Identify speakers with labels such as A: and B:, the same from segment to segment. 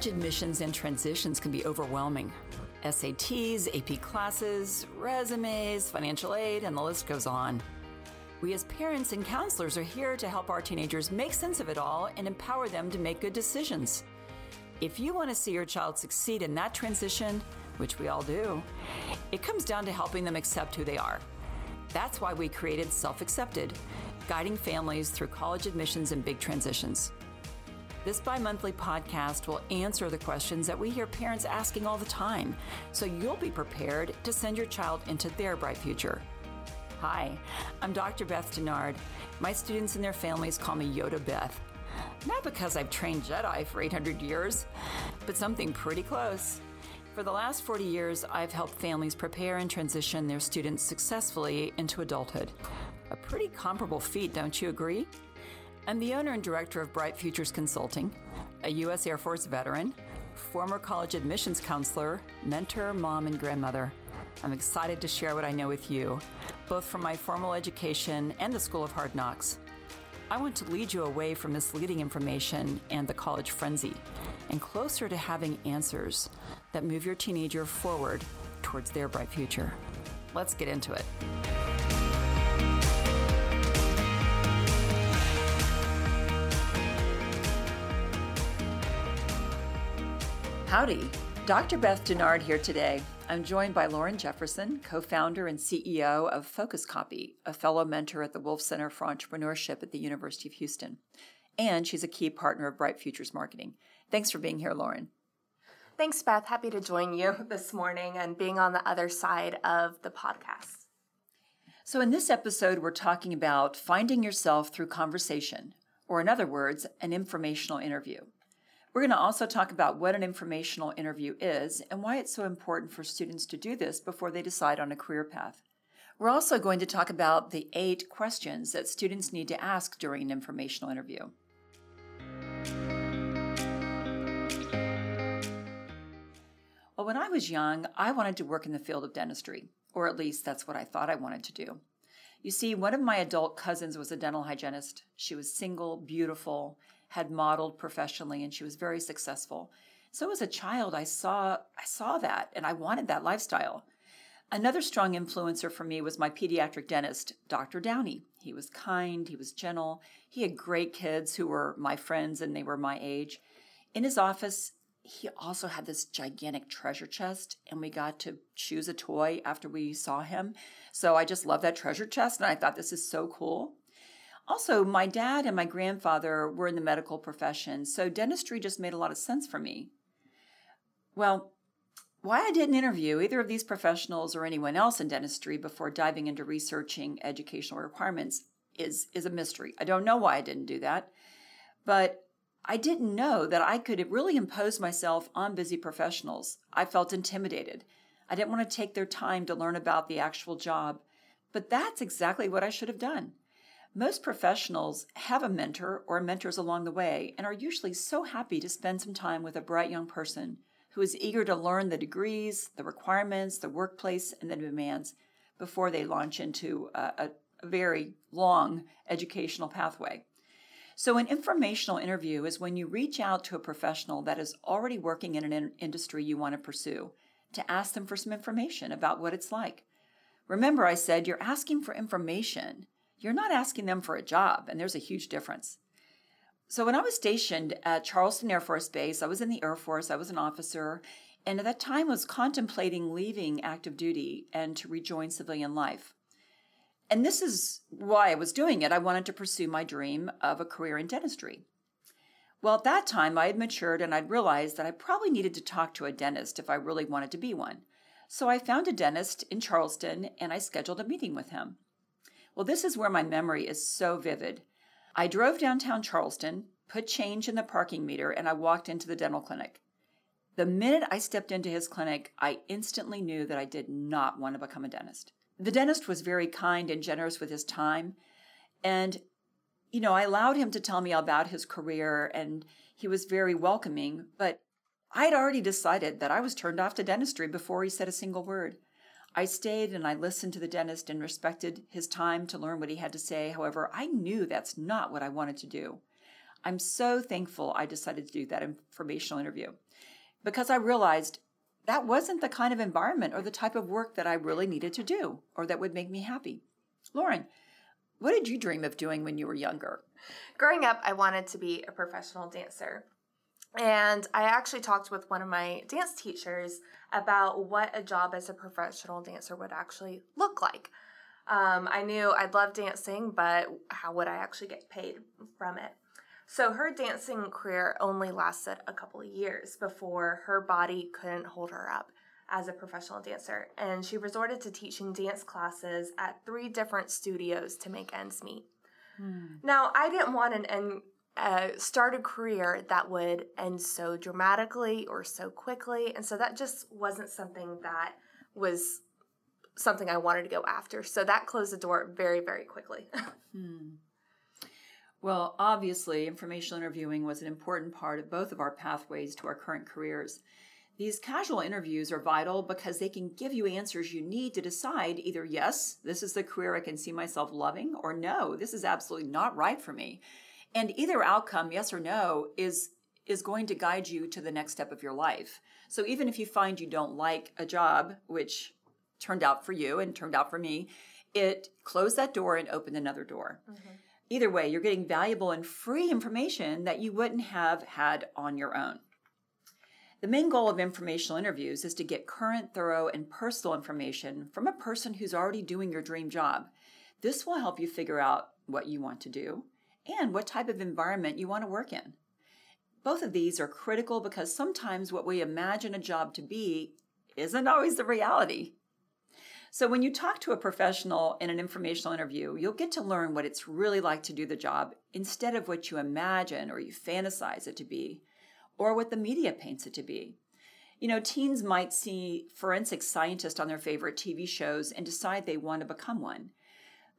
A: College admissions and transitions can be overwhelming. SATs, AP classes, resumes, financial aid, and the list goes on. We, as parents and counselors, are here to help our teenagers make sense of it all and empower them to make good decisions. If you want to see your child succeed in that transition, which we all do, it comes down to helping them accept who they are. That's why we created Self Accepted, guiding families through college admissions and big transitions. This bi monthly podcast will answer the questions that we hear parents asking all the time, so you'll be prepared to send your child into their bright future. Hi, I'm Dr. Beth Denard. My students and their families call me Yoda Beth. Not because I've trained Jedi for 800 years, but something pretty close. For the last 40 years, I've helped families prepare and transition their students successfully into adulthood. A pretty comparable feat, don't you agree? I'm the owner and director of Bright Futures Consulting, a U.S. Air Force veteran, former college admissions counselor, mentor, mom, and grandmother. I'm excited to share what I know with you, both from my formal education and the School of Hard Knocks. I want to lead you away from misleading information and the college frenzy and closer to having answers that move your teenager forward towards their bright future. Let's get into it. Howdy, Dr. Beth Denard here today. I'm joined by Lauren Jefferson, co founder and CEO of Focus Copy, a fellow mentor at the Wolff Center for Entrepreneurship at the University of Houston. And she's a key partner of Bright Futures Marketing. Thanks for being here, Lauren.
B: Thanks, Beth. Happy to join you this morning and being on the other side of the podcast.
A: So, in this episode, we're talking about finding yourself through conversation, or in other words, an informational interview. We're going to also talk about what an informational interview is and why it's so important for students to do this before they decide on a career path. We're also going to talk about the eight questions that students need to ask during an informational interview. Well, when I was young, I wanted to work in the field of dentistry, or at least that's what I thought I wanted to do. You see, one of my adult cousins was a dental hygienist. She was single, beautiful, had modeled professionally and she was very successful. So as a child, I saw I saw that and I wanted that lifestyle. Another strong influencer for me was my pediatric dentist, Dr. Downey. He was kind, he was gentle. He had great kids who were my friends and they were my age. In his office, he also had this gigantic treasure chest and we got to choose a toy after we saw him. So I just love that treasure chest and I thought this is so cool. Also, my dad and my grandfather were in the medical profession, so dentistry just made a lot of sense for me. Well, why I didn't interview either of these professionals or anyone else in dentistry before diving into researching educational requirements is, is a mystery. I don't know why I didn't do that, but I didn't know that I could really impose myself on busy professionals. I felt intimidated. I didn't want to take their time to learn about the actual job, but that's exactly what I should have done. Most professionals have a mentor or mentors along the way and are usually so happy to spend some time with a bright young person who is eager to learn the degrees, the requirements, the workplace, and the demands before they launch into a, a very long educational pathway. So, an informational interview is when you reach out to a professional that is already working in an in- industry you want to pursue to ask them for some information about what it's like. Remember, I said you're asking for information you're not asking them for a job, and there's a huge difference. So, when I was stationed at Charleston Air Force Base, I was in the Air Force, I was an officer, and at that time was contemplating leaving active duty and to rejoin civilian life. And this is why I was doing it. I wanted to pursue my dream of a career in dentistry. Well, at that time, I had matured and I'd realized that I probably needed to talk to a dentist if I really wanted to be one. So I found a dentist in Charleston and I scheduled a meeting with him. Well, this is where my memory is so vivid. I drove downtown Charleston, put change in the parking meter, and I walked into the dental clinic. The minute I stepped into his clinic, I instantly knew that I did not want to become a dentist. The dentist was very kind and generous with his time. And, you know, I allowed him to tell me about his career, and he was very welcoming. But I had already decided that I was turned off to dentistry before he said a single word. I stayed and I listened to the dentist and respected his time to learn what he had to say. However, I knew that's not what I wanted to do. I'm so thankful I decided to do that informational interview because I realized that wasn't the kind of environment or the type of work that I really needed to do or that would make me happy. Lauren, what did you dream of doing when you were younger?
B: Growing up, I wanted to be a professional dancer. And I actually talked with one of my dance teachers about what a job as a professional dancer would actually look like. Um, I knew I'd love dancing, but how would I actually get paid from it? So her dancing career only lasted a couple of years before her body couldn't hold her up as a professional dancer, and she resorted to teaching dance classes at three different studios to make ends meet. Hmm. Now, I didn't want an end, uh, start a career that would end so dramatically or so quickly, and so that just wasn't something that was something I wanted to go after. So that closed the door very, very quickly. hmm.
A: Well, obviously, informational interviewing was an important part of both of our pathways to our current careers. These casual interviews are vital because they can give you answers you need to decide either yes, this is the career I can see myself loving, or no, this is absolutely not right for me. And either outcome, yes or no, is is going to guide you to the next step of your life. So even if you find you don't like a job, which turned out for you and turned out for me, it closed that door and opened another door. Mm-hmm. Either way, you're getting valuable and free information that you wouldn't have had on your own. The main goal of informational interviews is to get current, thorough, and personal information from a person who's already doing your dream job. This will help you figure out what you want to do and what type of environment you want to work in. Both of these are critical because sometimes what we imagine a job to be isn't always the reality. So, when you talk to a professional in an informational interview, you'll get to learn what it's really like to do the job instead of what you imagine or you fantasize it to be, or what the media paints it to be. You know, teens might see forensic scientists on their favorite TV shows and decide they want to become one.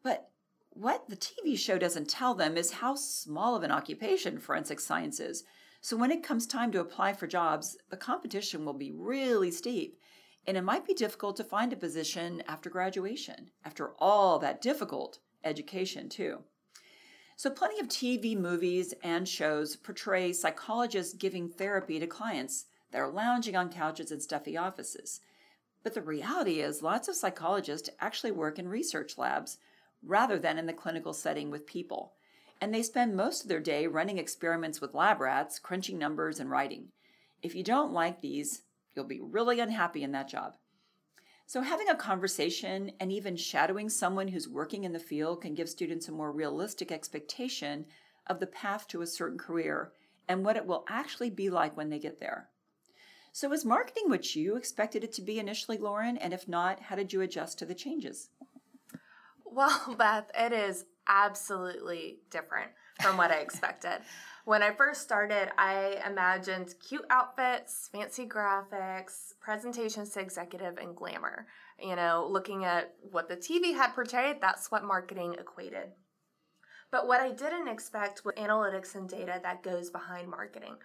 A: But what the TV show doesn't tell them is how small of an occupation forensic science is. So when it comes time to apply for jobs, the competition will be really steep and it might be difficult to find a position after graduation, after all that difficult education, too. So, plenty of TV movies and shows portray psychologists giving therapy to clients that are lounging on couches in stuffy offices. But the reality is, lots of psychologists actually work in research labs rather than in the clinical setting with people. And they spend most of their day running experiments with lab rats, crunching numbers, and writing. If you don't like these, You'll be really unhappy in that job. So, having a conversation and even shadowing someone who's working in the field can give students a more realistic expectation of the path to a certain career and what it will actually be like when they get there. So, is marketing what you expected it to be initially, Lauren? And if not, how did you adjust to the changes?
B: Well, Beth, it is absolutely different from what I expected. When I first started, I imagined cute outfits, fancy graphics, presentations to executive, and glamour. You know, looking at what the TV had portrayed, that's what marketing equated. But what I didn't expect was analytics and data that goes behind marketing.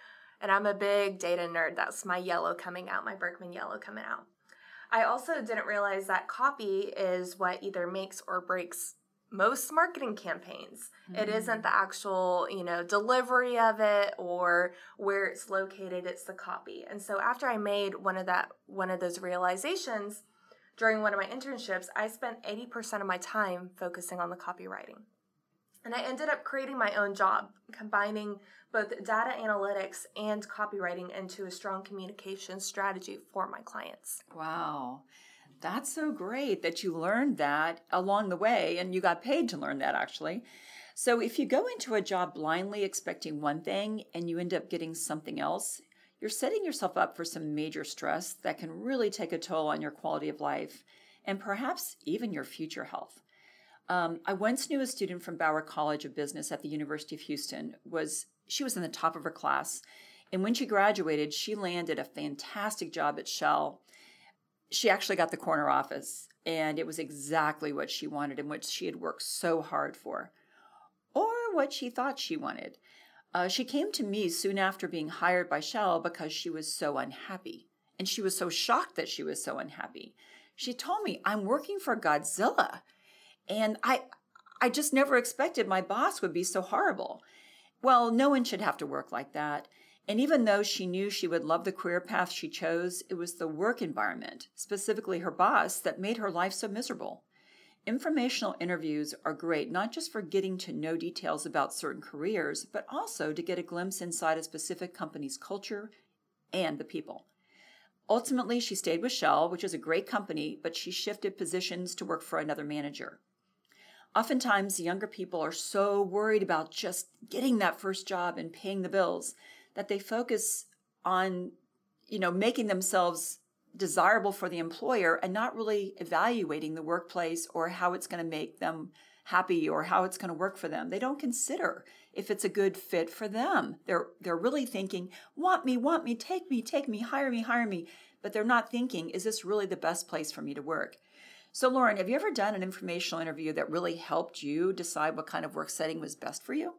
B: And I'm a big data nerd. That's my yellow coming out, my Birkman yellow coming out. I also didn't realize that copy is what either makes or breaks most marketing campaigns. Mm-hmm. It isn't the actual, you know, delivery of it or where it's located, it's the copy. And so after I made one of that one of those realizations during one of my internships, I spent 80% of my time focusing on the copywriting. And I ended up creating my own job, combining both data analytics and copywriting into a strong communication strategy for my clients.
A: Wow. That's so great that you learned that along the way and you got paid to learn that actually. So if you go into a job blindly expecting one thing and you end up getting something else, you're setting yourself up for some major stress that can really take a toll on your quality of life and perhaps even your future health. Um, I once knew a student from Bauer College of Business at the University of Houston. Was she was in the top of her class, and when she graduated, she landed a fantastic job at Shell she actually got the corner office, and it was exactly what she wanted and what she had worked so hard for, or what she thought she wanted. Uh, she came to me soon after being hired by Shell because she was so unhappy, and she was so shocked that she was so unhappy. She told me, "I'm working for Godzilla, and I, I just never expected my boss would be so horrible." Well, no one should have to work like that. And even though she knew she would love the career path she chose, it was the work environment, specifically her boss, that made her life so miserable. Informational interviews are great not just for getting to know details about certain careers, but also to get a glimpse inside a specific company's culture and the people. Ultimately, she stayed with Shell, which is a great company, but she shifted positions to work for another manager. Oftentimes, younger people are so worried about just getting that first job and paying the bills that they focus on, you know, making themselves desirable for the employer and not really evaluating the workplace or how it's going to make them happy or how it's going to work for them. They don't consider if it's a good fit for them. They're they're really thinking, "Want me, want me, take me, take me, hire me, hire me." But they're not thinking, "Is this really the best place for me to work?" So, Lauren, have you ever done an informational interview that really helped you decide what kind of work setting was best for you?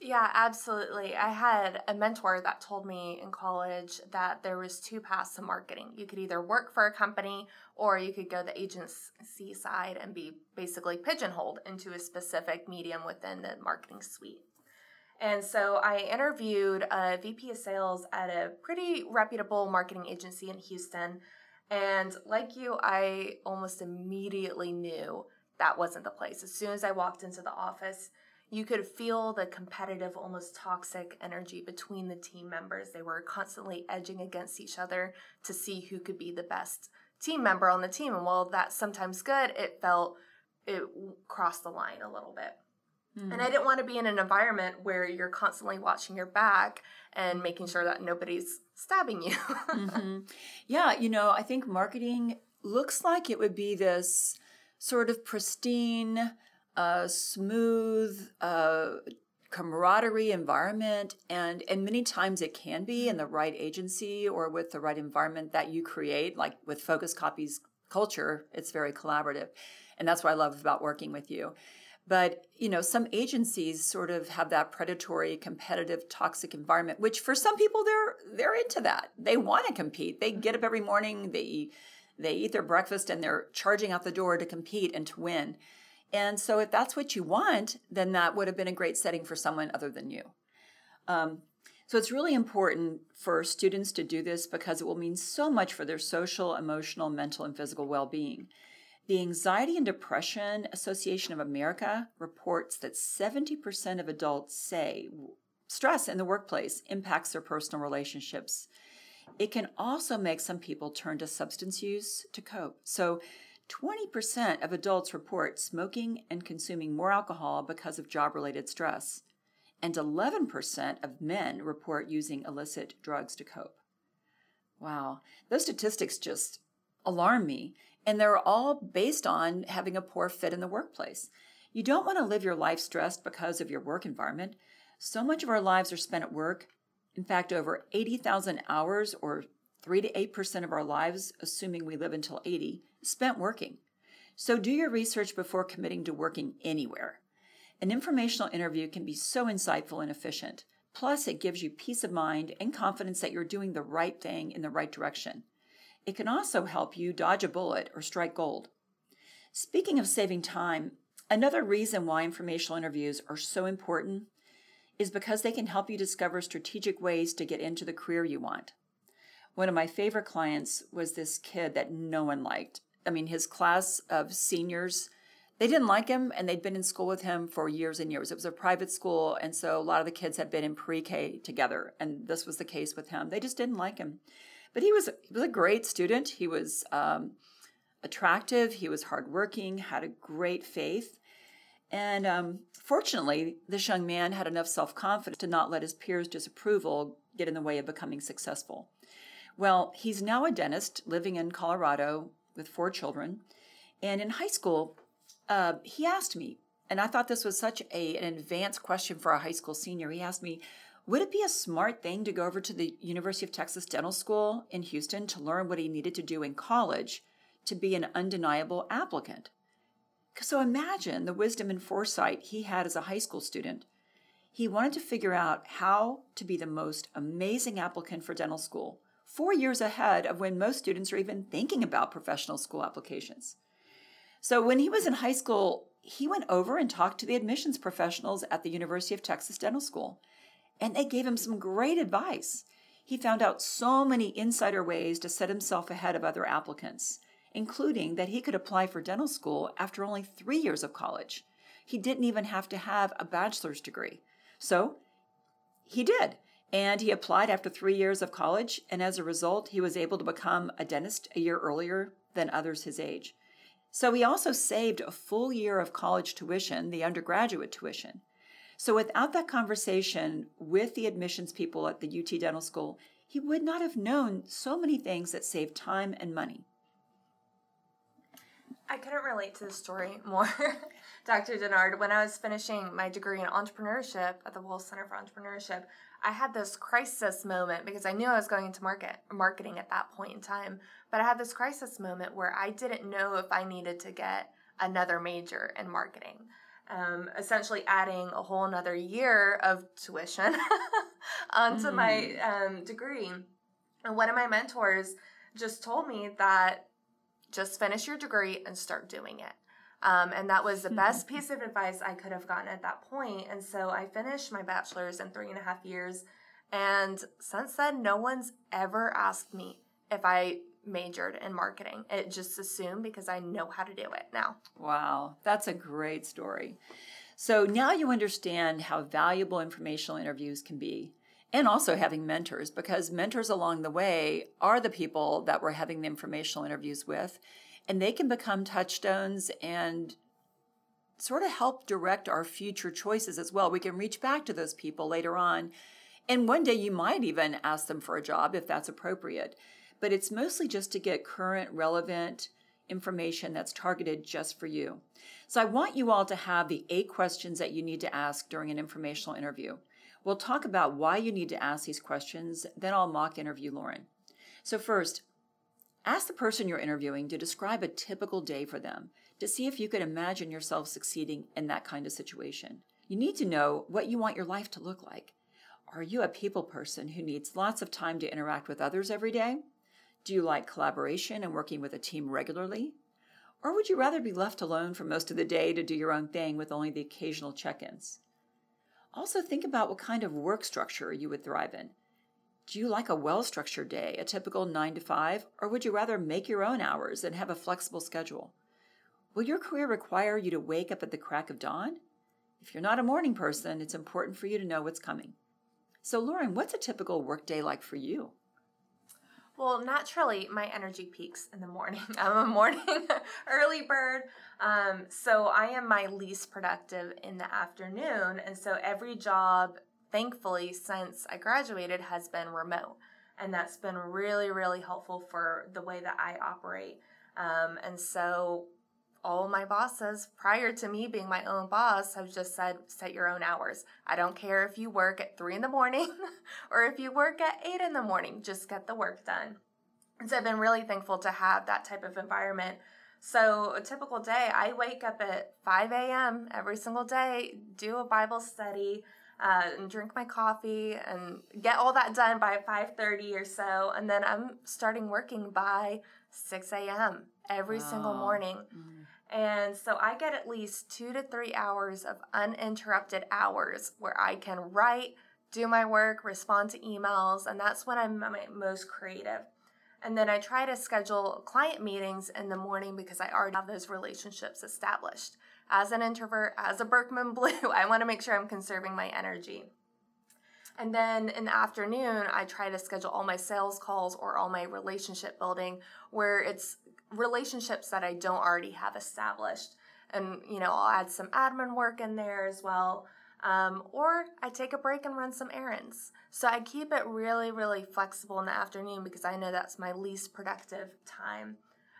B: Yeah, absolutely. I had a mentor that told me in college that there was two paths to marketing. You could either work for a company or you could go the agency side and be basically pigeonholed into a specific medium within the marketing suite. And so I interviewed a VP of sales at a pretty reputable marketing agency in Houston. And like you, I almost immediately knew that wasn't the place. As soon as I walked into the office, you could feel the competitive, almost toxic energy between the team members. They were constantly edging against each other to see who could be the best team member on the team. And while that's sometimes good, it felt it crossed the line a little bit. Mm. And I didn't want to be in an environment where you're constantly watching your back and making sure that nobody's stabbing you. mm-hmm.
A: Yeah, you know, I think marketing looks like it would be this sort of pristine, a smooth uh, camaraderie environment and and many times it can be in the right agency or with the right environment that you create like with focus copies culture it's very collaborative and that's what i love about working with you but you know some agencies sort of have that predatory competitive toxic environment which for some people they're they're into that they want to compete they get up every morning they they eat their breakfast and they're charging out the door to compete and to win and so, if that's what you want, then that would have been a great setting for someone other than you. Um, so, it's really important for students to do this because it will mean so much for their social, emotional, mental, and physical well being. The Anxiety and Depression Association of America reports that 70% of adults say stress in the workplace impacts their personal relationships. It can also make some people turn to substance use to cope. So, 20% of adults report smoking and consuming more alcohol because of job related stress, and 11% of men report using illicit drugs to cope. Wow, those statistics just alarm me, and they're all based on having a poor fit in the workplace. You don't want to live your life stressed because of your work environment. So much of our lives are spent at work. In fact, over 80,000 hours, or 3 to 8% of our lives, assuming we live until 80, spent working. So do your research before committing to working anywhere. An informational interview can be so insightful and efficient. Plus, it gives you peace of mind and confidence that you're doing the right thing in the right direction. It can also help you dodge a bullet or strike gold. Speaking of saving time, another reason why informational interviews are so important is because they can help you discover strategic ways to get into the career you want. One of my favorite clients was this kid that no one liked. I mean, his class of seniors, they didn't like him and they'd been in school with him for years and years. It was a private school, and so a lot of the kids had been in pre K together, and this was the case with him. They just didn't like him. But he was, he was a great student. He was um, attractive, he was hardworking, had a great faith. And um, fortunately, this young man had enough self confidence to not let his peers' disapproval get in the way of becoming successful. Well, he's now a dentist living in Colorado with four children. And in high school, uh, he asked me, and I thought this was such a, an advanced question for a high school senior. He asked me, would it be a smart thing to go over to the University of Texas Dental School in Houston to learn what he needed to do in college to be an undeniable applicant? So imagine the wisdom and foresight he had as a high school student. He wanted to figure out how to be the most amazing applicant for dental school four years ahead of when most students are even thinking about professional school applications. So when he was in high school, he went over and talked to the admissions professionals at the University of Texas Dental School, and they gave him some great advice. He found out so many insider ways to set himself ahead of other applicants, including that he could apply for dental school after only three years of college. He didn't even have to have a bachelor's degree. So he did. And he applied after three years of college, and as a result, he was able to become a dentist a year earlier than others his age. So he also saved a full year of college tuition, the undergraduate tuition. So without that conversation with the admissions people at the UT Dental School, he would not have known so many things that saved time and money.
B: I couldn't relate to the story more, Dr. Denard. When I was finishing my degree in entrepreneurship at the Wolff Center for Entrepreneurship, I had this crisis moment because I knew I was going into market marketing at that point in time. But I had this crisis moment where I didn't know if I needed to get another major in marketing um, essentially adding a whole another year of tuition onto mm. my um, degree. And one of my mentors just told me that just finish your degree and start doing it. Um, and that was the best piece of advice I could have gotten at that point. And so I finished my bachelor's in three and a half years. And since then, no one's ever asked me if I majored in marketing. It just assumed because I know how to do it now.
A: Wow, that's a great story. So now you understand how valuable informational interviews can be. And also having mentors, because mentors along the way are the people that we're having the informational interviews with, and they can become touchstones and sort of help direct our future choices as well. We can reach back to those people later on. And one day you might even ask them for a job if that's appropriate but it's mostly just to get current, relevant information that's targeted just for you. So I want you all to have the eight questions that you need to ask during an informational interview. We'll talk about why you need to ask these questions, then I'll mock interview Lauren. So, first, ask the person you're interviewing to describe a typical day for them to see if you could imagine yourself succeeding in that kind of situation. You need to know what you want your life to look like. Are you a people person who needs lots of time to interact with others every day? Do you like collaboration and working with a team regularly? Or would you rather be left alone for most of the day to do your own thing with only the occasional check ins? Also, think about what kind of work structure you would thrive in. Do you like a well structured day, a typical 9 to 5, or would you rather make your own hours and have a flexible schedule? Will your career require you to wake up at the crack of dawn? If you're not a morning person, it's important for you to know what's coming. So, Lauren, what's a typical workday like for you?
B: Well, naturally, my energy peaks in the morning. I'm a morning early bird. Um, so I am my least productive in the afternoon. And so every job, thankfully, since I graduated, has been remote. And that's been really, really helpful for the way that I operate. Um, and so all my bosses prior to me being my own boss have just said set your own hours. I don't care if you work at three in the morning or if you work at eight in the morning. Just get the work done. And so i've been really thankful to have that type of environment. So a typical day i wake up at 5 a.m every single day do a bible study uh, and drink my coffee and get all that done by 5.30 or so. And then i'm starting working by 6 a.m every wow. single morning. Mm. And so I get at least two to three hours of uninterrupted hours where I can write, do my work, respond to emails, and that's when I'm most creative. And then I try to schedule client meetings in the morning because I already have those relationships established. As an introvert, as a Birkman Blue, I want to make sure I'm conserving my energy. And then in the afternoon, I try to schedule all my sales calls or all my relationship building where it's relationships that I don't already have established. And, you know, I'll add some admin work in there as well. Um, or I take a break and run some errands. So I keep it really, really flexible in the afternoon because I know that's my least productive time.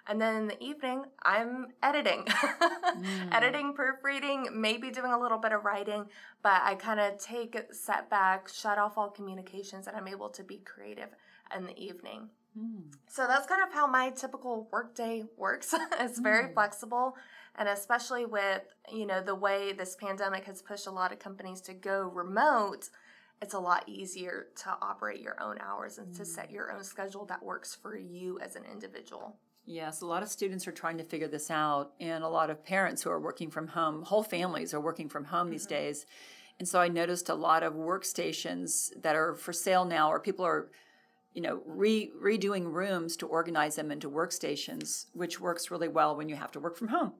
B: And then in the evening, I'm editing, mm. editing, proofreading, maybe doing a little bit of writing, but I kind of take a step back, shut off all communications, and I'm able to be creative in the evening. Mm. So that's kind of how my typical workday works. it's very mm. flexible and especially with, you know, the way this pandemic has pushed a lot of companies to go remote, it's a lot easier to operate your own hours and mm. to set your own schedule that works for you as an individual.
A: Yes, a lot of students are trying to figure this out, and a lot of parents who are working from home, whole families are working from home mm-hmm. these days. And so I noticed a lot of workstations that are for sale now, or people are, you know, re- redoing rooms to organize them into workstations, which works really well when you have to work from home.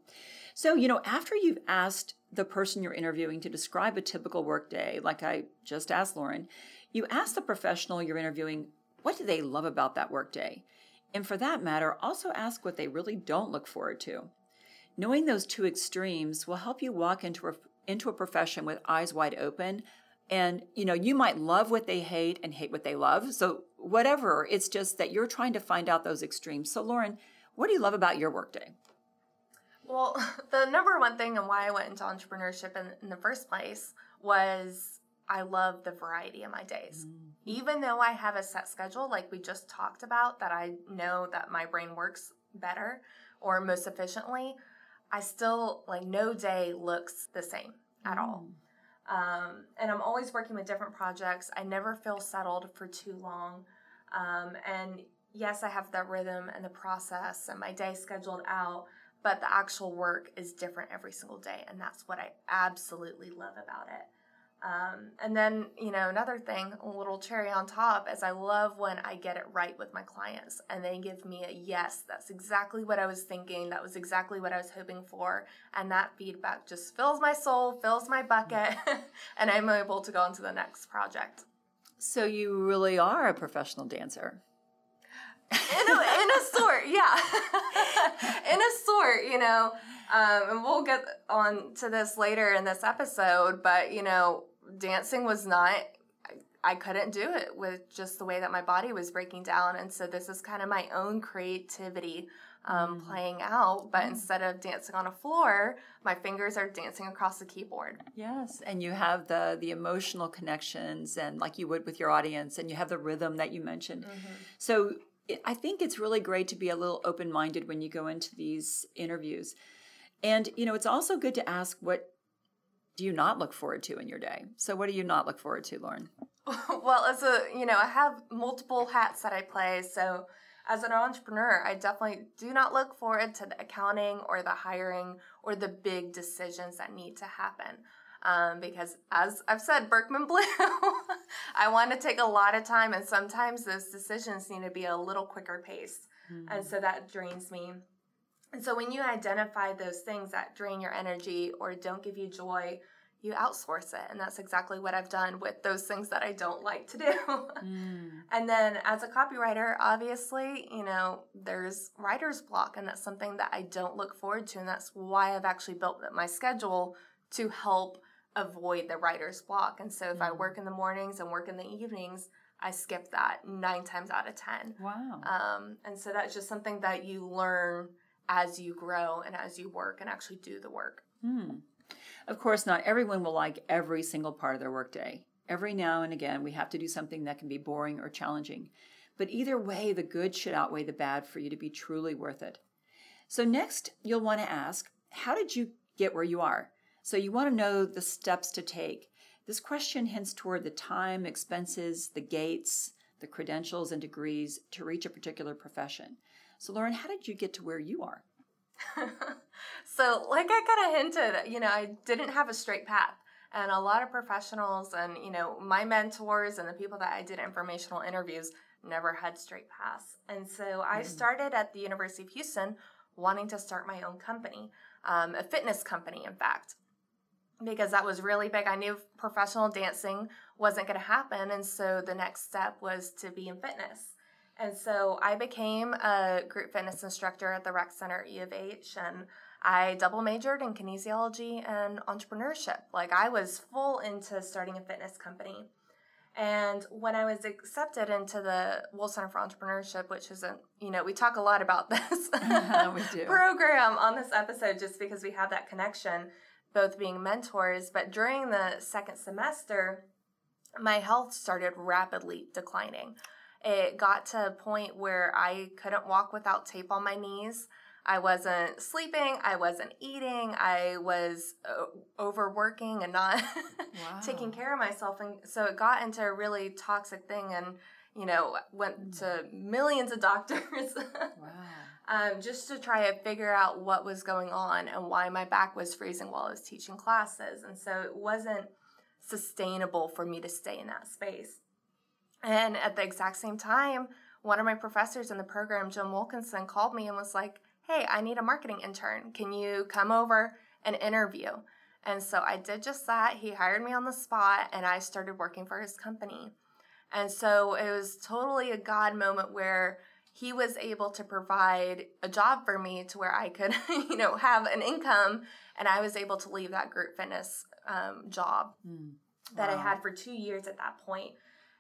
A: So, you know, after you've asked the person you're interviewing to describe a typical workday, like I just asked Lauren, you ask the professional you're interviewing, what do they love about that workday? And for that matter, also ask what they really don't look forward to. Knowing those two extremes will help you walk into a, into a profession with eyes wide open. And, you know, you might love what they hate and hate what they love. So, whatever, it's just that you're trying to find out those extremes. So, Lauren, what do you love about your workday?
B: Well, the number one thing and why I went into entrepreneurship in, in the first place was I love the variety of my days. Mm-hmm. Even though I have a set schedule, like we just talked about, that I know that my brain works better or most efficiently, I still, like, no day looks the same at mm-hmm. all. Um, and I'm always working with different projects. I never feel settled for too long. Um, and yes, I have that rhythm and the process and my day scheduled out, but the actual work is different every single day. And that's what I absolutely love about it. Um, and then, you know, another thing, a little cherry on top, is I love when I get it right with my clients and they give me a yes, that's exactly what I was thinking. That was exactly what I was hoping for. And that feedback just fills my soul, fills my bucket, and I'm able to go on to the next project.
A: So you really are a professional dancer.
B: in, a, in a sort, yeah. in a sort, you know. Um, and we'll get on to this later in this episode, but you know, dancing was not I couldn't do it with just the way that my body was breaking down. And so this is kind of my own creativity um, mm. playing out. But mm. instead of dancing on a floor, my fingers are dancing across the keyboard.
A: Yes. And you have the the emotional connections and like you would with your audience and you have the rhythm that you mentioned. Mm-hmm. So I think it's really great to be a little open minded when you go into these interviews. And, you know, it's also good to ask what do you not look forward to in your day? So, what do you not look forward to, Lauren?
B: well, as a, you know, I have multiple hats that I play. So, as an entrepreneur, I definitely do not look forward to the accounting or the hiring or the big decisions that need to happen. Um, because as I've said, Birkman Blue, I want to take a lot of time, and sometimes those decisions need to be a little quicker pace. mm-hmm. and so that drains me. And so when you identify those things that drain your energy or don't give you joy, you outsource it. And that's exactly what I've done with those things that I don't like to do. Mm. and then as a copywriter, obviously, you know, there's writer's block, and that's something that I don't look forward to. And that's why I've actually built my schedule to help avoid the writer's block. And so if mm. I work in the mornings and work in the evenings, I skip that nine times out of 10.
A: Wow.
B: Um, and so that's just something that you learn as you grow and as you work and actually do the work.
A: Hmm. Of course, not everyone will like every single part of their workday. Every now and again, we have to do something that can be boring or challenging. But either way, the good should outweigh the bad for you to be truly worth it. So, next, you'll want to ask How did you get where you are? So, you want to know the steps to take. This question hints toward the time, expenses, the gates, the credentials, and degrees to reach a particular profession. So, Lauren, how did you get to where you are?
B: so, like I kind of hinted, you know, I didn't have a straight path. And a lot of professionals and, you know, my mentors and the people that I did informational interviews never had straight paths. And so I mm. started at the University of Houston wanting to start my own company, um, a fitness company, in fact, because that was really big. I knew professional dancing wasn't going to happen. And so the next step was to be in fitness. And so I became a group fitness instructor at the rec center at E of H and I double majored in kinesiology and entrepreneurship. Like I was full into starting a fitness company. And when I was accepted into the Wolff Center for Entrepreneurship, which is a, you know, we talk a lot about this program on this episode just because we have that connection, both being mentors. But during the second semester, my health started rapidly declining. It got to a point where I couldn't walk without tape on my knees. I wasn't sleeping, I wasn't eating, I was uh, overworking and not wow. taking care of myself. And so it got into a really toxic thing. And, You know, went mm. to millions of doctors. wow. Um, just to try to figure out what was going on and why my back was freezing while I was teaching classes. And so it wasn't sustainable for me to stay in that space. And at the exact same time, one of my professors in the program, Jim Wilkinson, called me and was like, Hey, I need a marketing intern. Can you come over and interview? And so I did just that. He hired me on the spot and I started working for his company. And so it was totally a God moment where he was able to provide a job for me to where I could, you know, have an income and I was able to leave that group fitness um, job mm. that wow. I had for two years at that point.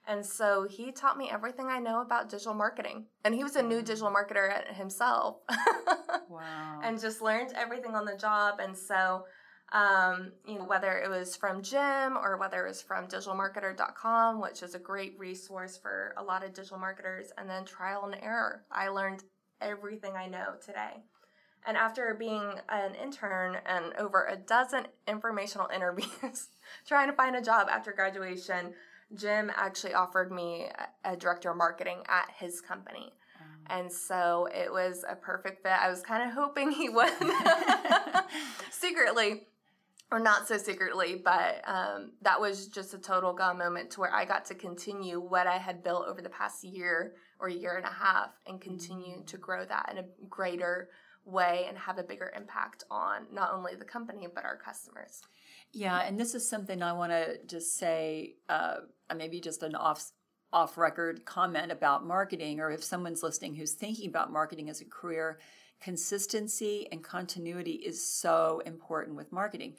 B: And so he taught me everything I know about digital marketing. And he was a new digital marketer himself. wow. And just learned everything on the job. And so, um, you know, whether it was from Jim or whether it was from digitalmarketer.com, which is a great resource for a lot of digital marketers, and then trial and error. I learned everything I know today. And after being an intern and over a dozen informational interviews, trying to find a job after graduation, Jim actually offered me a director of marketing at his company. And so it was a perfect fit. I was kind of hoping he would secretly, or not so secretly, but um, that was just a total God moment to where I got to continue what I had built over the past year or year and a half and continue to grow that in a greater way and have a bigger impact on not only the company but our customers.
A: Yeah, and this is something I want to just say, uh, maybe just an off off record comment about marketing, or if someone's listening who's thinking about marketing as a career, consistency and continuity is so important with marketing.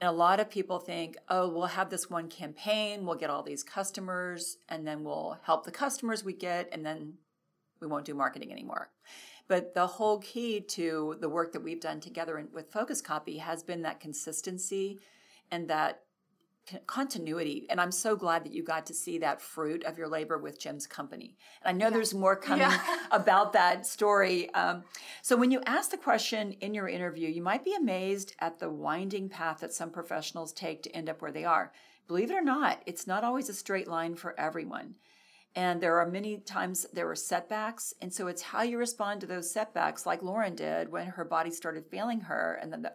A: And a lot of people think, oh, we'll have this one campaign, we'll get all these customers, and then we'll help the customers we get, and then we won't do marketing anymore. But the whole key to the work that we've done together with Focus Copy has been that consistency and that continuity and i'm so glad that you got to see that fruit of your labor with jim's company and i know yeah. there's more coming yeah. about that story um, so when you ask the question in your interview you might be amazed at the winding path that some professionals take to end up where they are believe it or not it's not always a straight line for everyone and there are many times there are setbacks and so it's how you respond to those setbacks like lauren did when her body started failing her and then the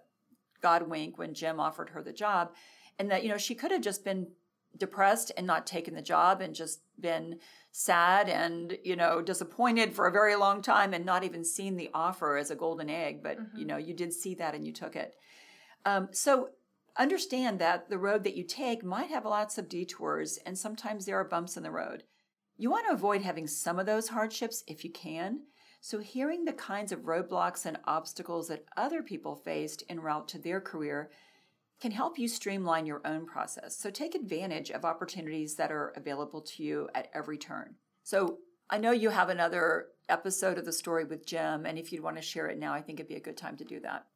A: God wink when Jim offered her the job. And that, you know, she could have just been depressed and not taken the job and just been sad and, you know, disappointed for a very long time and not even seen the offer as a golden egg. But, mm-hmm. you know, you did see that and you took it. Um, so understand that the road that you take might have lots of detours and sometimes there are bumps in the road. You want to avoid having some of those hardships if you can. So, hearing the kinds of roadblocks and obstacles that other people faced en route to their career can help you streamline your own process. So, take advantage of opportunities that are available to you at every turn. So, I know you have another episode of the story with Jim, and if you'd want to share it now, I think it'd be a good time to do that.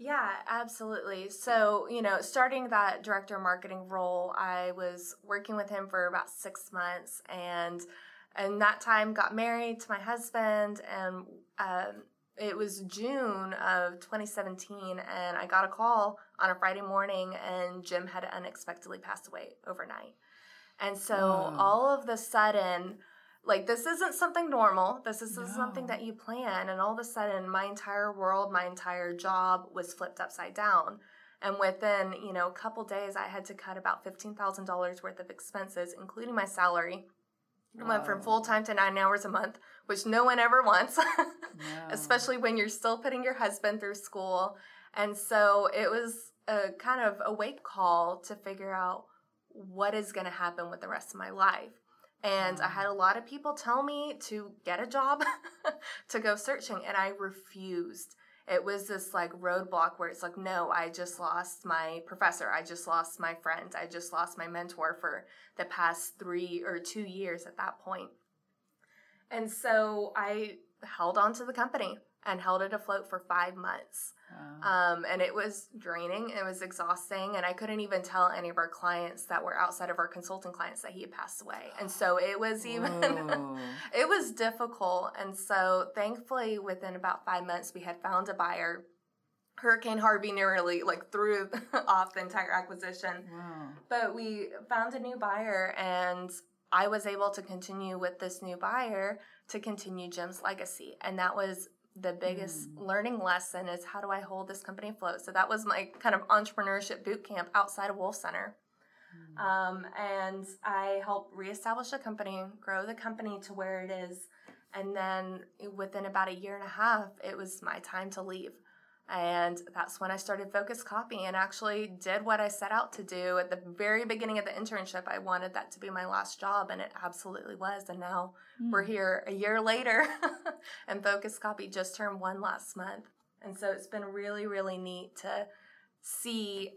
B: Yeah, absolutely. So, you know, starting that director marketing role, I was working with him for about six months and and that time got married to my husband and um, it was june of 2017 and i got a call on a friday morning and jim had unexpectedly passed away overnight and so oh. all of the sudden like this isn't something normal this isn't no. something that you plan and all of a sudden my entire world my entire job was flipped upside down and within you know a couple days i had to cut about $15000 worth of expenses including my salary I went from full time to nine hours a month, which no one ever wants, especially when you're still putting your husband through school. And so it was a kind of a wake call to figure out what is going to happen with the rest of my life. And I had a lot of people tell me to get a job, to go searching, and I refused it was this like roadblock where it's like no i just lost my professor. I just lost my friend. I just lost my mentor for the past three or two years at that point. And so i held on to the company and held it afloat for five months um, and it was draining, it was exhausting, and I couldn't even tell any of our clients that were outside of our consulting clients that he had passed away. And so it was even, it was difficult. And so thankfully, within about five months, we had found a buyer. Hurricane Harvey nearly like threw off the entire acquisition. Wow. But we found a new buyer and I was able to continue with this new buyer to continue Jim's legacy. And that was the biggest mm. learning lesson is how do I hold this company afloat? So that was my kind of entrepreneurship boot camp outside of Wolff Center. Mm. Um, and I helped reestablish the company, grow the company to where it is. And then within about a year and a half, it was my time to leave. And that's when I started Focus Copy and actually did what I set out to do at the very beginning of the internship. I wanted that to be my last job, and it absolutely was. And now mm. we're here a year later, and Focus Copy just turned one last month. And so it's been really, really neat to see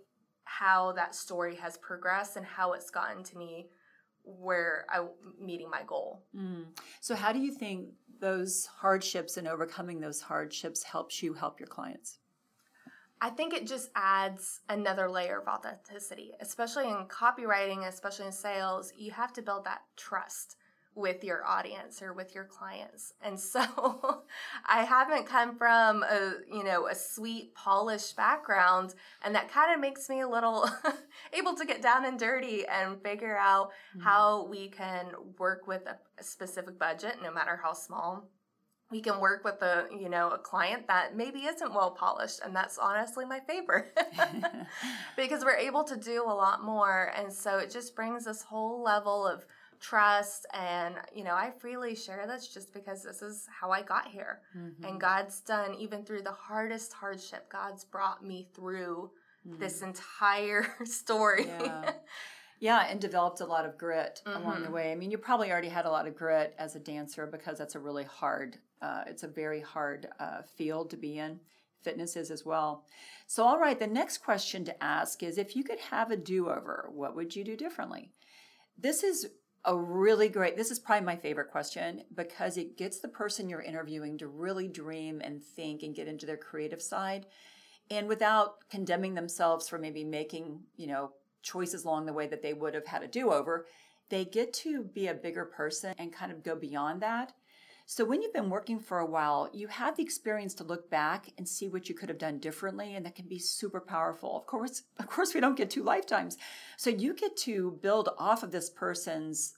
B: how that story has progressed and how it's gotten to me where I'm meeting my goal.
A: Mm. So how do you think those hardships and overcoming those hardships helps you help your clients?
B: I think it just adds another layer of authenticity, especially in copywriting, especially in sales. You have to build that trust with your audience or with your clients. And so I haven't come from a, you know, a sweet polished background and that kind of makes me a little able to get down and dirty and figure out mm-hmm. how we can work with a, a specific budget no matter how small we can work with a you know a client that maybe isn't well polished and that's honestly my favorite because we're able to do a lot more and so it just brings this whole level of trust and you know i freely share this just because this is how i got here mm-hmm. and god's done even through the hardest hardship god's brought me through mm-hmm. this entire story
A: yeah. Yeah, and developed a lot of grit mm-hmm. along the mm-hmm. way. I mean, you probably already had a lot of grit as a dancer because that's a really hard, uh, it's a very hard uh, field to be in. Fitness is as well. So, all right, the next question to ask is if you could have a do over, what would you do differently? This is a really great, this is probably my favorite question because it gets the person you're interviewing to really dream and think and get into their creative side. And without condemning themselves for maybe making, you know, choices along the way that they would have had a do over, they get to be a bigger person and kind of go beyond that. So when you've been working for a while, you have the experience to look back and see what you could have done differently and that can be super powerful. Of course, of course we don't get two lifetimes. So you get to build off of this person's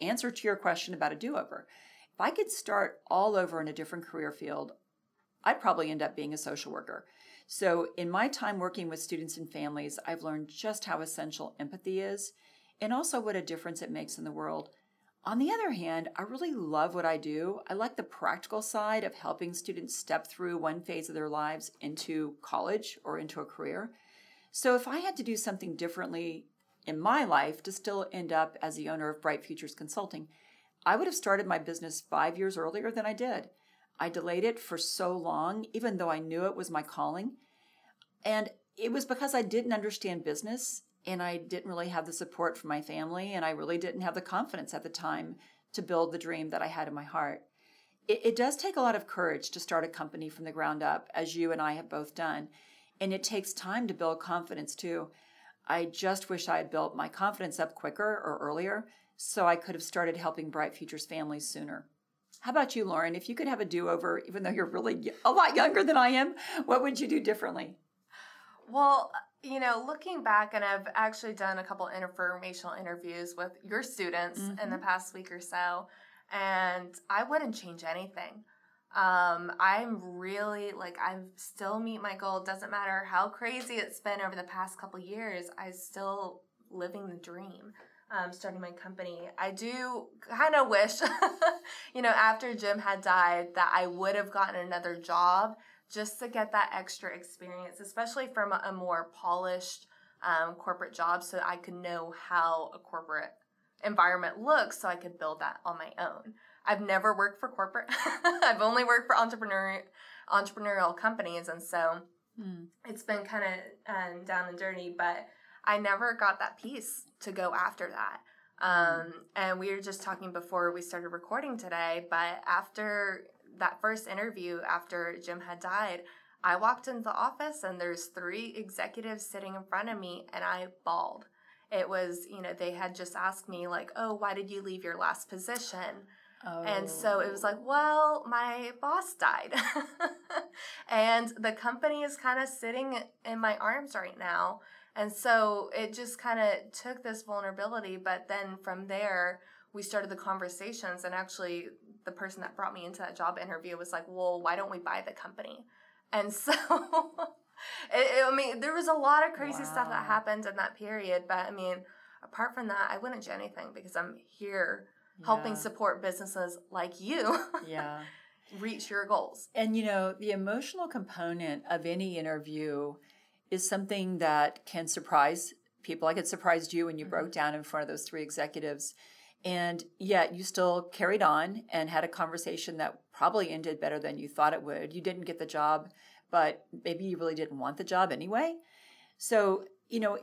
A: answer to your question about a do-over. If I could start all over in a different career field, I'd probably end up being a social worker. So, in my time working with students and families, I've learned just how essential empathy is and also what a difference it makes in the world. On the other hand, I really love what I do. I like the practical side of helping students step through one phase of their lives into college or into a career. So, if I had to do something differently in my life to still end up as the owner of Bright Futures Consulting, I would have started my business five years earlier than I did. I delayed it for so long, even though I knew it was my calling. And it was because I didn't understand business and I didn't really have the support from my family and I really didn't have the confidence at the time to build the dream that I had in my heart. It, it, does take a lot of courage to start a company from the ground up, as you and I have both done. And it takes time to build confidence too. I just wish I had built my confidence up quicker or earlier so I could have started helping Bright Futures families sooner. How about you, Lauren? If you could have a do over, even though you're really a lot younger than I am, what would you do differently?
B: Well, you know, looking back, and I've actually done a couple informational interviews with your students mm-hmm. in the mm-hmm. past week or so, and I wouldn't change anything. Um, I'm really like I still meet my goal. Doesn't matter how crazy it's been over the past couple years. I'm still living the dream um, starting my company. I do kind of wish, you know, after Jim had died, that I would have gotten another job just to get that extra experience, especially from a, a more polished um, corporate job, so I could know how a corporate environment looks, so I could build that on my own. I've never worked for corporate. I've only worked for entrepreneur entrepreneurial companies, and so mm. it's been kind of um, down and dirty, but I never got that piece to go after that. Um, and we were just talking before we started recording today, but after that first interview, after Jim had died, I walked into the office and there's three executives sitting in front of me and I bawled. It was, you know, they had just asked me, like, oh, why did you leave your last position? Oh. And so it was like, oh. well, my boss died. and the company is kind of sitting in my arms right now. And so it just kind of took this vulnerability, but then from there, we started the conversations, and actually, the person that brought me into that job interview was like, "Well, why don't we buy the company?" And so, it, it, I mean, there was a lot of crazy wow. stuff that happened in that period. But I mean, apart from that, I wouldn't do anything because I'm here yeah. helping support businesses like you.
A: yeah.
B: reach your goals.
A: And you know, the emotional component of any interview is something that can surprise people. Like it surprised you when you mm-hmm. broke down in front of those three executives. And yet you still carried on and had a conversation that probably ended better than you thought it would. You didn't get the job, but maybe you really didn't want the job anyway. So, you know,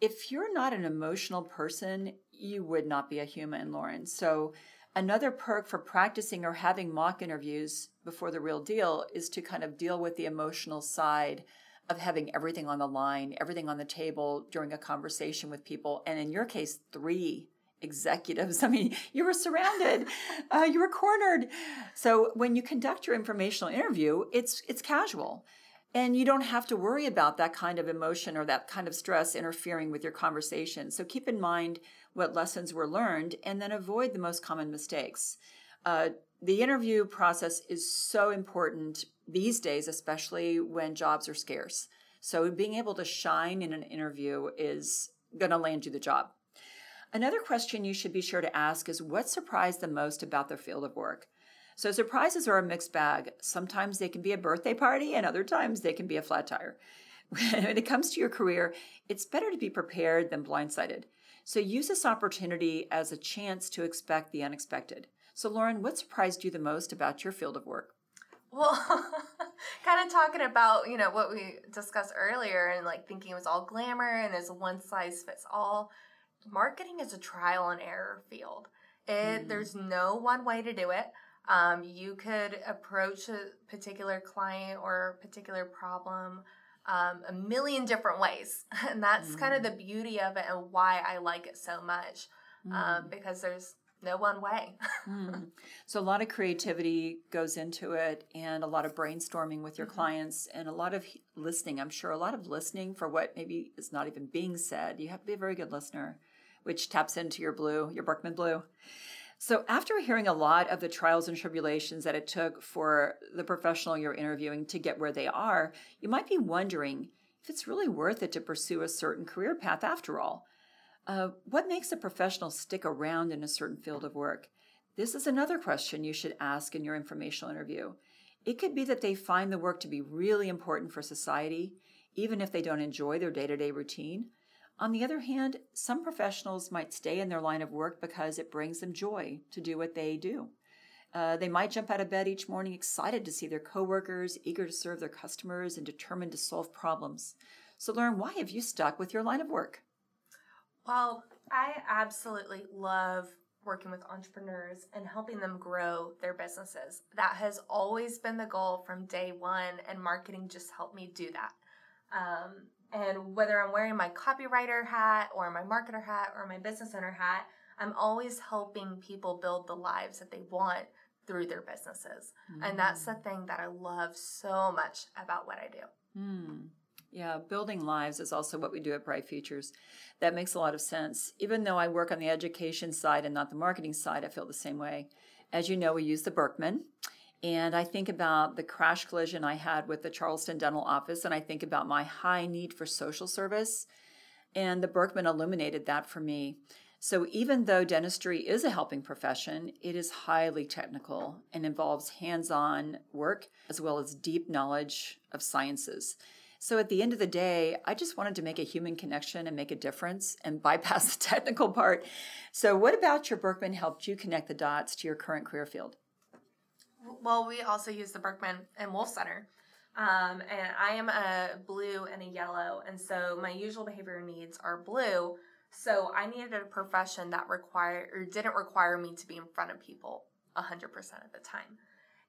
A: if you're not an emotional person, you would not be a human, Lauren. So, another perk for practicing or having mock interviews before the real deal is to kind of deal with the emotional side of having everything on the line, everything on the table during a conversation with people. And in your case, three executives. I mean, you were surrounded, uh, you were cornered. So when you conduct your informational interview, it's it's casual. And you don't have to worry about that kind of emotion or that kind of stress interfering with your conversation. So keep in mind what lessons were learned and then avoid the most common mistakes. Uh, the interview process is so important these days, especially when jobs are scarce. So being able to shine in an interview is going to land you the job. Another question you should be sure to ask is what surprised the most about their field of work? So surprises are a mixed bag. Sometimes they can be a birthday party, and other times they can be a flat tire. when it comes to your career, it's better to be prepared than blindsided. So use this opportunity as a chance to expect the unexpected. So, Lauren, what surprised you the most about your field of work?
B: Well, kind of talking about, you know, what we discussed earlier and like thinking it was all glamour and as one size fits all. Marketing is a trial and error field. It mm. there's no one way to do it. Um, you could approach a particular client or a particular problem um, a million different ways. And that's mm. kind of the mm. beauty of it and why I like it so much um, mm. um, because there's no one way.
A: mm. So, a lot of creativity goes into it and a lot of brainstorming with your mm-hmm. clients and a lot of listening. I'm sure a lot of listening for what maybe is not even being said. You have to be a very good listener, which taps into your blue, your Birkman blue. So, after hearing a lot of the trials and tribulations that it took for the professional you're interviewing to get where they are, you might be wondering if it's really worth it to pursue a certain career path after all. Uh, what makes a professional stick around in a certain field of work? This is another question you should ask in your informational interview. It could be that they find the work to be really important for society, even if they don't enjoy their day to day routine. On the other hand, some professionals might stay in their line of work because it brings them joy to do what they do. Uh, they might jump out of bed each morning excited to see their coworkers, eager to serve their customers, and determined to solve problems. So, learn why have you stuck with your line of work?
B: Well, I absolutely love working with entrepreneurs and helping them grow their businesses. That has always been the goal from day one, and marketing just helped me do that. Um, and whether I'm wearing my copywriter hat or my marketer hat or my business owner hat, I'm always helping people build the lives that they want through their businesses. Mm. And that's the thing that I love so much about what I do.
A: Mm. Yeah, building lives is also what we do at Bright Futures. That makes a lot of sense. Even though I work on the education side and not the marketing side, I feel the same way. As you know, we use the Birkman. And I think about the crash collision I had with the Charleston Dental Office, and I think about my high need for social service. And the Birkman illuminated that for me. So, even though dentistry is a helping profession, it is highly technical and involves hands on work as well as deep knowledge of sciences. So, at the end of the day, I just wanted to make a human connection and make a difference and bypass the technical part. So, what about your Birkman helped you connect the dots to your current career field?
B: Well, we also use the Birkman and Wolff Center. Um, and I am a blue and a yellow, and so my usual behavior needs are blue. So I needed a profession that required or didn't require me to be in front of people 100% of the time.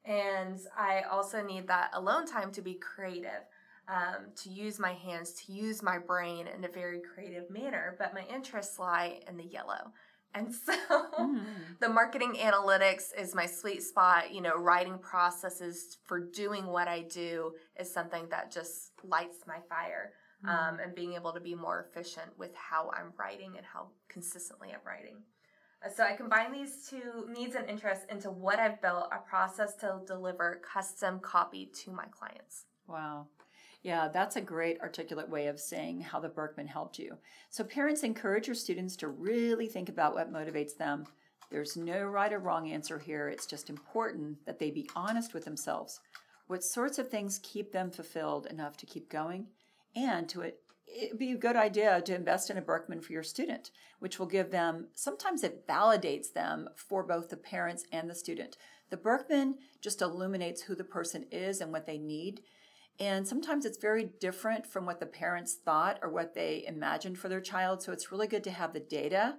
B: And I also need that alone time to be creative, um, to use my hands, to use my brain in a very creative manner. But my interests lie in the yellow. And so mm. the marketing analytics is my sweet spot. You know, writing processes for doing what I do is something that just lights my fire. Mm. Um, and being able to be more efficient with how I'm writing and how consistently I'm writing. So I combine these two needs and interests into what I've built a process to deliver custom copy to my clients.
A: Wow. Yeah, that's a great articulate way of saying how the Birkman helped you. So, parents encourage your students to really think about what motivates them. There's no right or wrong answer here. It's just important that they be honest with themselves. What sorts of things keep them fulfilled enough to keep going? And to it, it'd be a good idea to invest in a Birkman for your student, which will give them, sometimes it validates them for both the parents and the student. The Birkman just illuminates who the person is and what they need and sometimes it's very different from what the parents thought or what they imagined for their child. So it's really good to have the data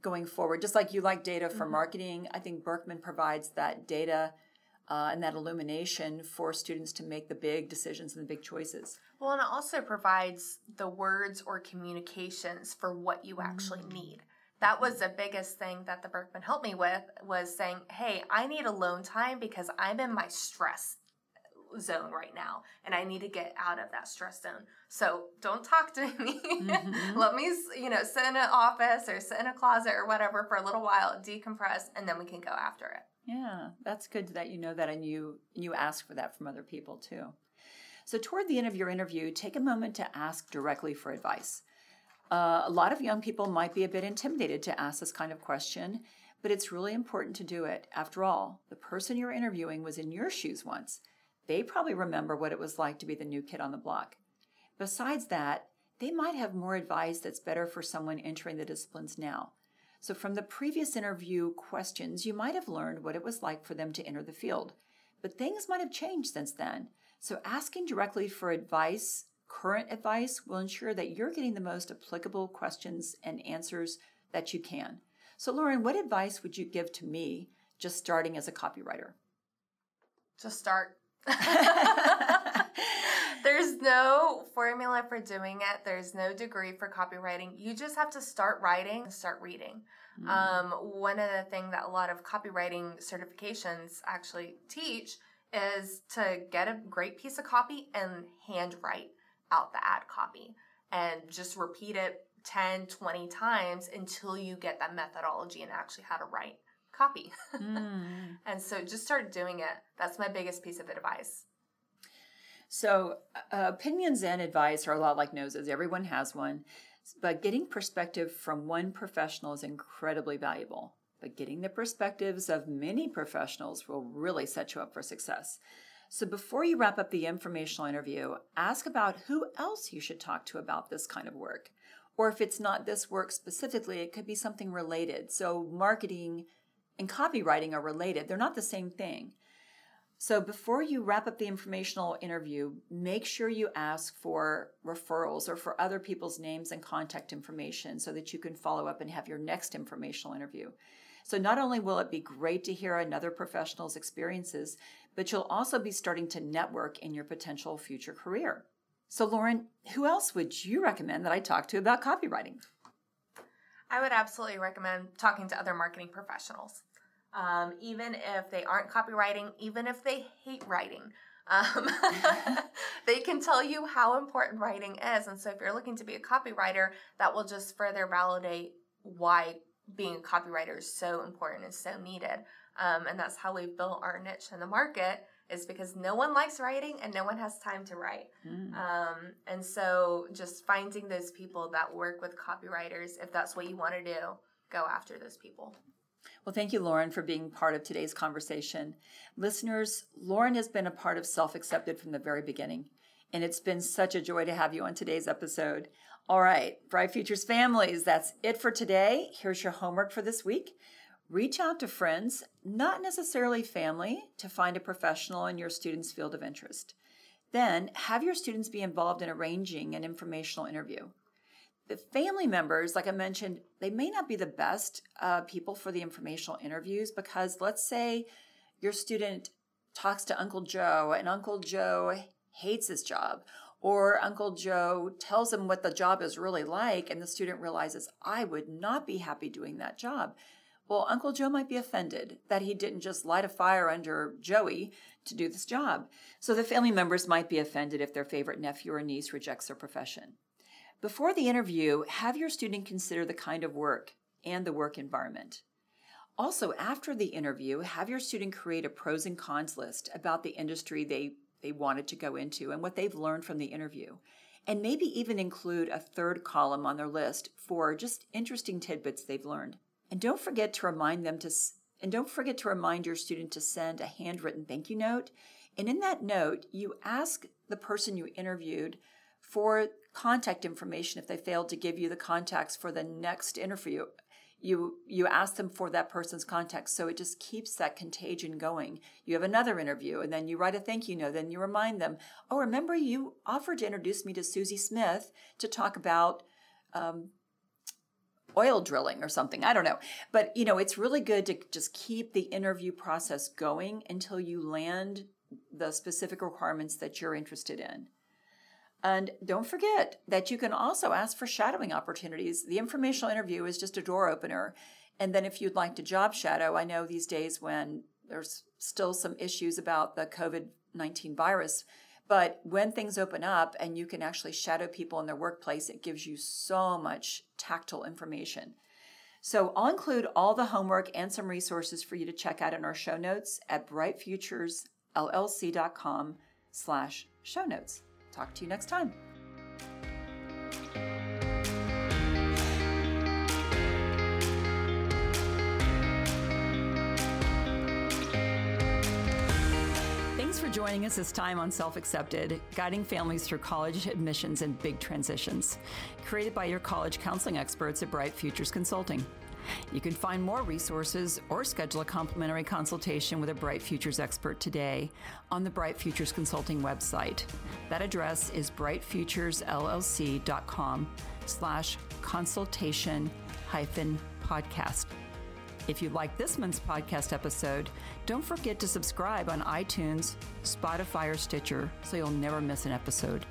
A: going forward. Just like you like data for mm-hmm. marketing, I think Birkman provides that data uh, and that illumination for students to make the big decisions and the big choices.
B: Well, and it also provides the words or communications for what you actually mm-hmm. need. That was the biggest thing that the Birkman helped me with was saying, "Hey, I need alone time because I'm in my stress zone right now and I need to get out of that stress zone. So don't talk to me. Mm-hmm. Let me, you know, sit in an office or sit in a closet or whatever for a little while, decompress, and then we can go after it.
A: Yeah, that's good that you know that and you you ask for that from other people too. So toward the end of your interview, take a moment to ask directly for advice. Uh, a lot of young people might be a bit intimidated to ask this kind of question, but it's really important to do it. After all, the person you're interviewing was in your shoes once they probably remember what it was like to be the new kid on the block. Besides that, they might have more advice that's better for someone entering the disciplines now. So, from the previous interview questions, you might have learned what it was like for them to enter the field. But things might have changed since then. So, asking directly for advice, current advice, will ensure that you're getting the most applicable questions and answers that you can. So, Lauren, what advice would you give to me just starting as a copywriter?
B: To start. There's no formula for doing it. There's no degree for copywriting. You just have to start writing, start reading. Mm. Um, one of the things that a lot of copywriting certifications actually teach is to get a great piece of copy and handwrite out the ad copy and just repeat it 10, 20 times until you get that methodology and actually how to write copy. Mm. and so just start doing it. That's my biggest piece of advice.
A: So, uh, opinions and advice are a lot like noses. Everyone has one. But getting perspective from one professional is incredibly valuable. But getting the perspectives of many professionals will really set you up for success. So, before you wrap up the informational interview, ask about who else you should talk to about this kind of work. Or if it's not this work specifically, it could be something related. So, marketing and copywriting are related, they're not the same thing. So before you wrap up the informational interview, make sure you ask for referrals or for other people's names and contact information so that you can follow up and have your next informational interview. So not only will it be great to hear another professional's experiences, but you'll also be starting to network in your potential future career. So Lauren, who else would you recommend that I talk to about copywriting?
B: I would absolutely recommend talking to other marketing professionals. Um, even if they aren't copywriting, even if they hate writing, um, they can tell you how important writing is. And so, if you're looking to be a copywriter, that will just further validate why being a copywriter is so important and so needed. Um, and that's how we've built our niche in the market is because no one likes writing and no one has time to write. Mm. Um, and so just finding those people that work with copywriters, if that's what you want to do, go after those people.
A: Well, thank you, Lauren, for being part of today's conversation. Listeners, Lauren has been a part of Self Accepted from the very beginning, and it's been such a joy to have you on today's episode. All right, Bright Futures families, that's it for today. Here's your homework for this week. Reach out to friends, not necessarily family, to find a professional in your student's field of interest. Then have your students be involved in arranging an informational interview. The family members, like I mentioned, they may not be the best uh, people for the informational interviews because let's say your student talks to Uncle Joe and Uncle Joe hates his job, or Uncle Joe tells him what the job is really like, and the student realizes, I would not be happy doing that job. Well, Uncle Joe might be offended that he didn't just light a fire under Joey to do this job. So the family members might be offended if their favorite nephew or niece rejects their profession. Before the interview, have your student consider the kind of work and the work environment. Also, after the interview, have your student create a pros and cons list about the industry they, they wanted to go into and what they've learned from the interview. And maybe even include a third column on their list for just interesting tidbits they've learned. And don't forget to remind them to and don't forget to remind your student to send a handwritten thank you note. And in that note, you ask the person you interviewed for contact information if they failed to give you the contacts for the next interview you you ask them for that person's contact so it just keeps that contagion going you have another interview and then you write a thank you note then you remind them oh remember you offered to introduce me to susie smith to talk about um, oil drilling or something i don't know but you know it's really good to just keep the interview process going until you land the specific requirements that you're interested in and don't forget that you can also ask for shadowing opportunities. The informational interview is just a door opener. And then if you'd like to job shadow, I know these days when there's still some issues about the COVID 19 virus, but when things open up and you can actually shadow people in their workplace, it gives you so much tactile information. So I'll include all the homework and some resources for you to check out in our show notes at brightfuturesllc.com slash show notes. Talk to you next time. Joining us this time on Self Accepted, guiding families through college admissions and big transitions. Created by your college counseling experts at Bright Futures Consulting. You can find more resources or schedule a complimentary consultation with a Bright Futures expert today on the Bright Futures Consulting website. That address is brightfuturesllc.com slash consultation hyphen podcast. If you like this month's podcast episode, don't forget to subscribe on iTunes, Spotify, or Stitcher so you'll never miss an episode.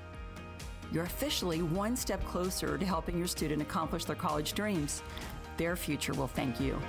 A: You're officially one step closer to helping your student accomplish their college dreams. Their future will thank you.